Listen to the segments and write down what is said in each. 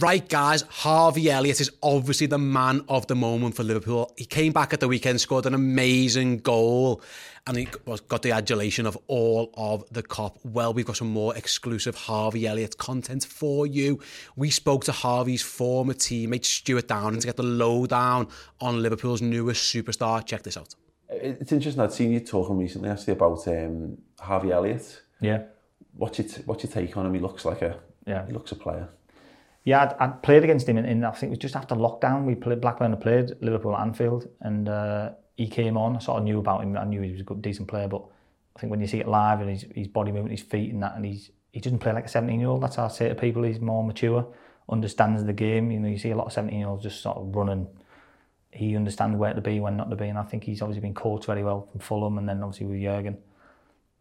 Right, guys, Harvey Elliott is obviously the man of the moment for Liverpool. He came back at the weekend, scored an amazing goal, and he got the adulation of all of the Kop. Well, we've got some more exclusive Harvey Elliott content for you. We spoke to Harvey's former teammate, Stewart Downing, to get the lowdown on Liverpool's newest superstar. Check this out. It's interesting, I'd seen you talking recently actually about um, Harvey Elliott. Yeah. What's your, what's your take on him? He looks like a, Yeah. he looks a player. Yeah, I'd played against him in, in, I think it was just after lockdown. We played Blackburn had played Liverpool at Anfield, and uh, he came on. I sort of knew about him. I knew he was a good, decent player, but I think when you see it live and his, his body movement, his feet, and that, and he's he doesn't play like a 17 year old. That's how I say to people. He's more mature, understands the game. You know, you see a lot of 17 year olds just sort of running. He understands where to be, when not to be, and I think he's obviously been coached very well from Fulham, and then obviously with Jurgen.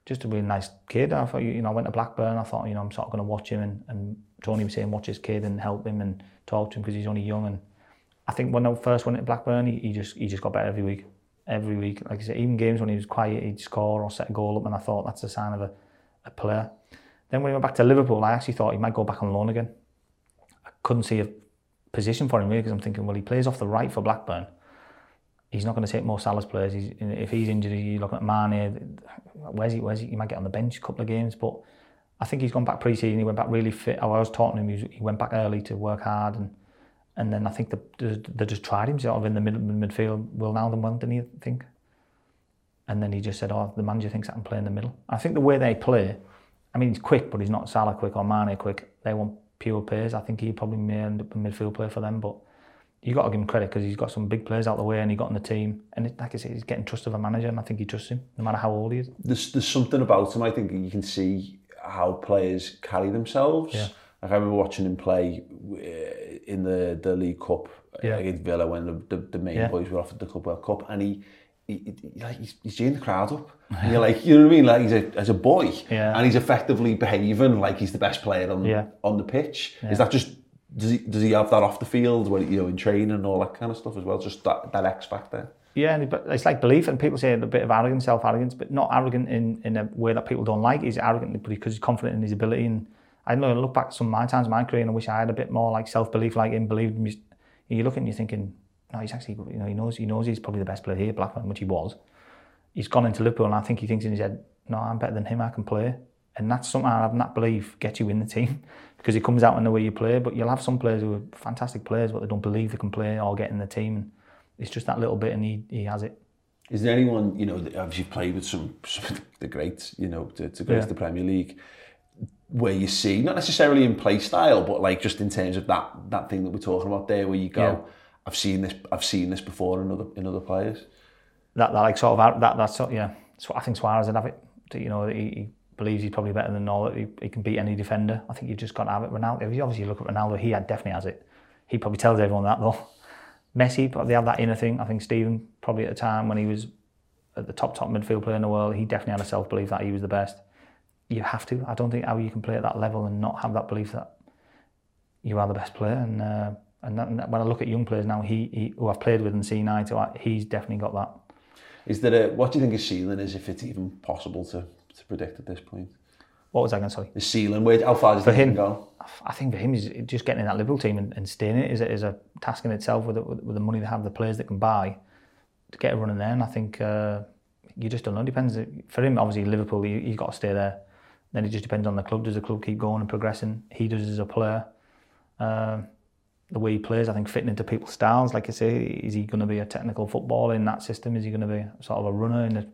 Just a really nice kid. I thought, you know, I went to Blackburn. I thought, you know, I'm sort of going to watch him, and, and Tony was saying, watch his kid and help him and talk to him because he's only young. And I think when I first went to Blackburn, he, he just he just got better every week. Every week, like I said, even games when he was quiet, he'd score or set a goal up, and I thought that's a sign of a, a player. Then when he went back to Liverpool, I actually thought he might go back on loan again. I couldn't see a position for him really because I'm thinking, well, he plays off the right for Blackburn. He's not going to take Mo Salah's players. He's, if he's injured, you're looking at Mane. Where's he? Where's he? He might get on the bench a couple of games, but I think he's gone back pre-season. He went back really fit. I was talking to him. He, went back early to work hard, and and then I think they, they just tried him sort of in the mid, midfield. Wijnaldum well, didn't he think? And then he just said, "Oh, the manager thinks I can play in the middle." I think the way they play, I mean, he's quick, but he's not Salah quick or Mane quick. They want pure pace. I think he probably may end up a midfield player for them, but you got to give him credit because he's got some big players out the way and he got in the team. And it, like I said, he's getting trust of a manager, and I think he trusts him, no matter how old he is. There's, there's something about him, I think you can see how players carry themselves. Yeah. Like I remember watching him play uh, in the, the League Cup Yeah. against Villa when the, the, the main Yeah. boys were offered the Club World Cup and he, he, he like he's, he's the crowd up. And you're like, you know what I mean? Like he's a, as a boy Yeah. and he's effectively behaving like he's the best player on, Yeah. on the pitch. Is that just, does he, does he have that off the field, when, you know, in training and all that kind of stuff as well? Just that, that X factor? Yeah, but it's like belief, and people say a bit of arrogance, self-arrogance, but not arrogant in, in a way that people don't like. He's arrogant because he's confident in his ability. And I know, I look back some of my times, in my career, and I wish I had a bit more like self-belief, like him, believed me. You look and you're thinking, no, he's actually, you know, he knows, he knows he's probably the best player here, at Blackburn, which he was. He's gone into Liverpool, and I think he thinks in his head, no, I'm better than him, I can play. And that's something having that belief gets you in the team because it comes out in the way you play. But you'll have some players who are fantastic players, but they don't believe they can play or get in the team. And It's just that little bit, and he, he has it. Is there anyone, you know, that- obviously you've played with some, some of the greats, you know, to, to grace Yeah. the Premier League, where you see, not necessarily in play style, but like just in terms of that that thing that we're talking about there, where you go, Yeah. I've seen this, I've seen this before in other in other players. that, that like sort of that that sort yeah. So I think Suarez would have it. You know, he, he believes he's probably better than all. He, he can beat any defender. I think you just got to have it. Ronaldo, if you obviously look at Ronaldo, he had, definitely has it. He probably tells everyone that though. Messi probably have that inner thing. I think Steven probably at the time when he was at the top top midfield player in the world, he definitely had a self belief that he was the best. You have to. I don't think how you can play at that level and not have that belief that you are the best player. And uh, and, that, and that- when I look at young players now, he, he who I've played with and seen eye to eye, he's definitely got that. Is there a, what do you think his ceiling is, if it's even possible to, to predict at this point? What was I going to say? The ceiling, where, how far does For him, go? I think for him, is just getting in that Liverpool team and, and staying in it is a, is a task in itself with, the- with, with the money they have, the players that can buy to get a run in there. And I think uh, you just don't know. It depends for him. Obviously, Liverpool, he, he's got to stay there. Then it just depends on the club. Does the club keep going and progressing? He does as a player. Um, the way he plays, I think, fitting into people's styles. Like I say, is he going to be a technical footballer in that system? Is he going to be sort of a runner in the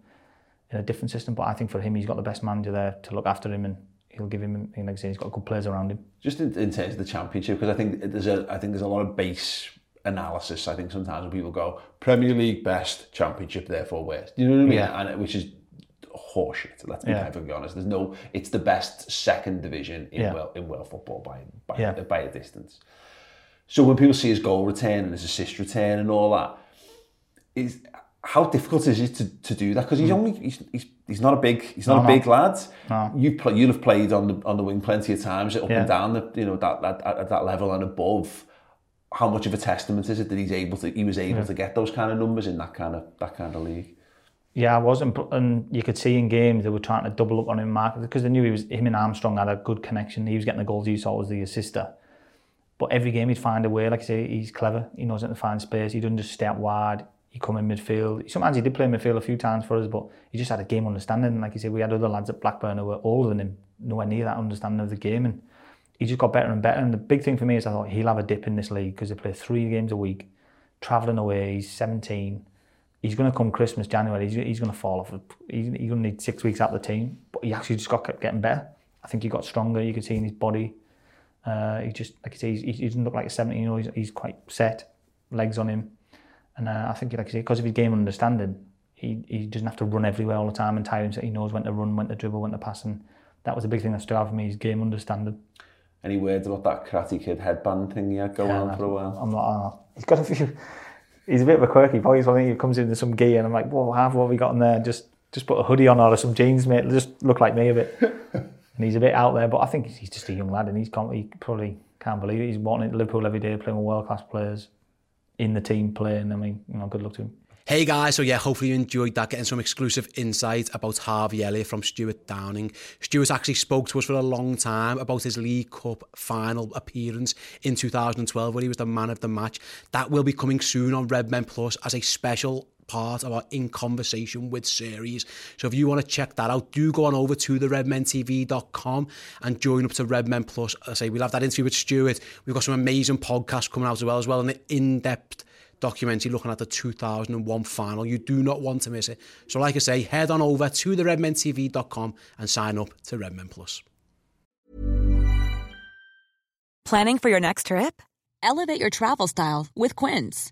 in a different system. But I think for him, he's got the best manager there to look after him and he'll give him, like I say, he's got good players around him. Just in, in terms of the championship, because I think there's a, I think there's a lot of base analysis. I think sometimes when people go Premier League best, Championship therefore worst. You know what I mean? Yeah. And which is horseshit. Let's be Yeah. perfectly honest. There's no. It's the best second division in Yeah. world in world football by by, Yeah. by a distance. So when people see his goal return and his assist return and all that, is how difficult is it to, to do that? Because he's only he's, he's he's not a big he's not Hmm. No, a no. big lad. No. You play you'll have played on the on the wing plenty of times up Yeah. and down the you know that, that at that level and above. How much of a testament is it that he's able to he was able to get those kind of numbers in that kind of that kind of league? Yeah, I was, and, and you could see in games they were trying to double up on him, Mark, because they knew he was him and Armstrong had a good connection. He was getting the goals. He saw was the assister. But every game he'd find a way. Like I say, he's clever. He knows how to find space. He doesn't just out wide. He come in midfield. Sometimes he did play midfield a few times for us, but he just had a game understanding. Like you said, we had other lads at Blackburn who were older than him, nowhere near that understanding of the game, and he just got better and better. And the big thing for me is I thought he'll have a dip in this league because they play three games a week, travelling away. He's 17 he's going to come Christmas, January, he's, he's going to fall off. He's, he's going to need six weeks out of the team. But he actually just got kept getting better. I think he got stronger. You could see in his body. Uh, he just, like I say, he's, he doesn't look like a 17 year old. He's quite set, legs on him. And uh, I think, like I say, because of his game understanding, he, he doesn't have to run everywhere all the time and tire himself. He knows when to run, when to dribble, when to pass. And that was a big thing that stood out for me, his game understanding. Any words about that Karate Kid headband thing he had going on for a while? I'm not, I'm not. He's got a few. He's a bit of a quirky boy. So I think he comes into some gear and I'm like, whoa, half what have we got in there? Just just put a hoodie on or some jeans, mate. Just look like me a bit. and he's a bit out there, but I think he's just a young lad and he's he probably can't believe it. He's wanting Liverpool every day, playing with world class players in the team, playing. I mean, you know, good luck to him. Hey guys, so yeah, hopefully you enjoyed that, getting some exclusive insight about Harvey Elliott from Stewart Downing. Stewart actually spoke to us for a long time about his League Cup final appearance in 2012 where he was the man of the match. That will be coming soon on Red Men Plus as a special part of our In Conversation with series. So if you want to check that out, do go on over to the redmentv.com and join up to Red Men Plus. I say we'll have that interview with Stewart. We've got some amazing podcasts coming out as well, as well, an in-depth documentary looking at the 2001 final. You do not want to miss it. So like I say, head on over to the redmentv.com and sign up to Redmen Plus. Planning for your next trip? Elevate your travel style with Quince.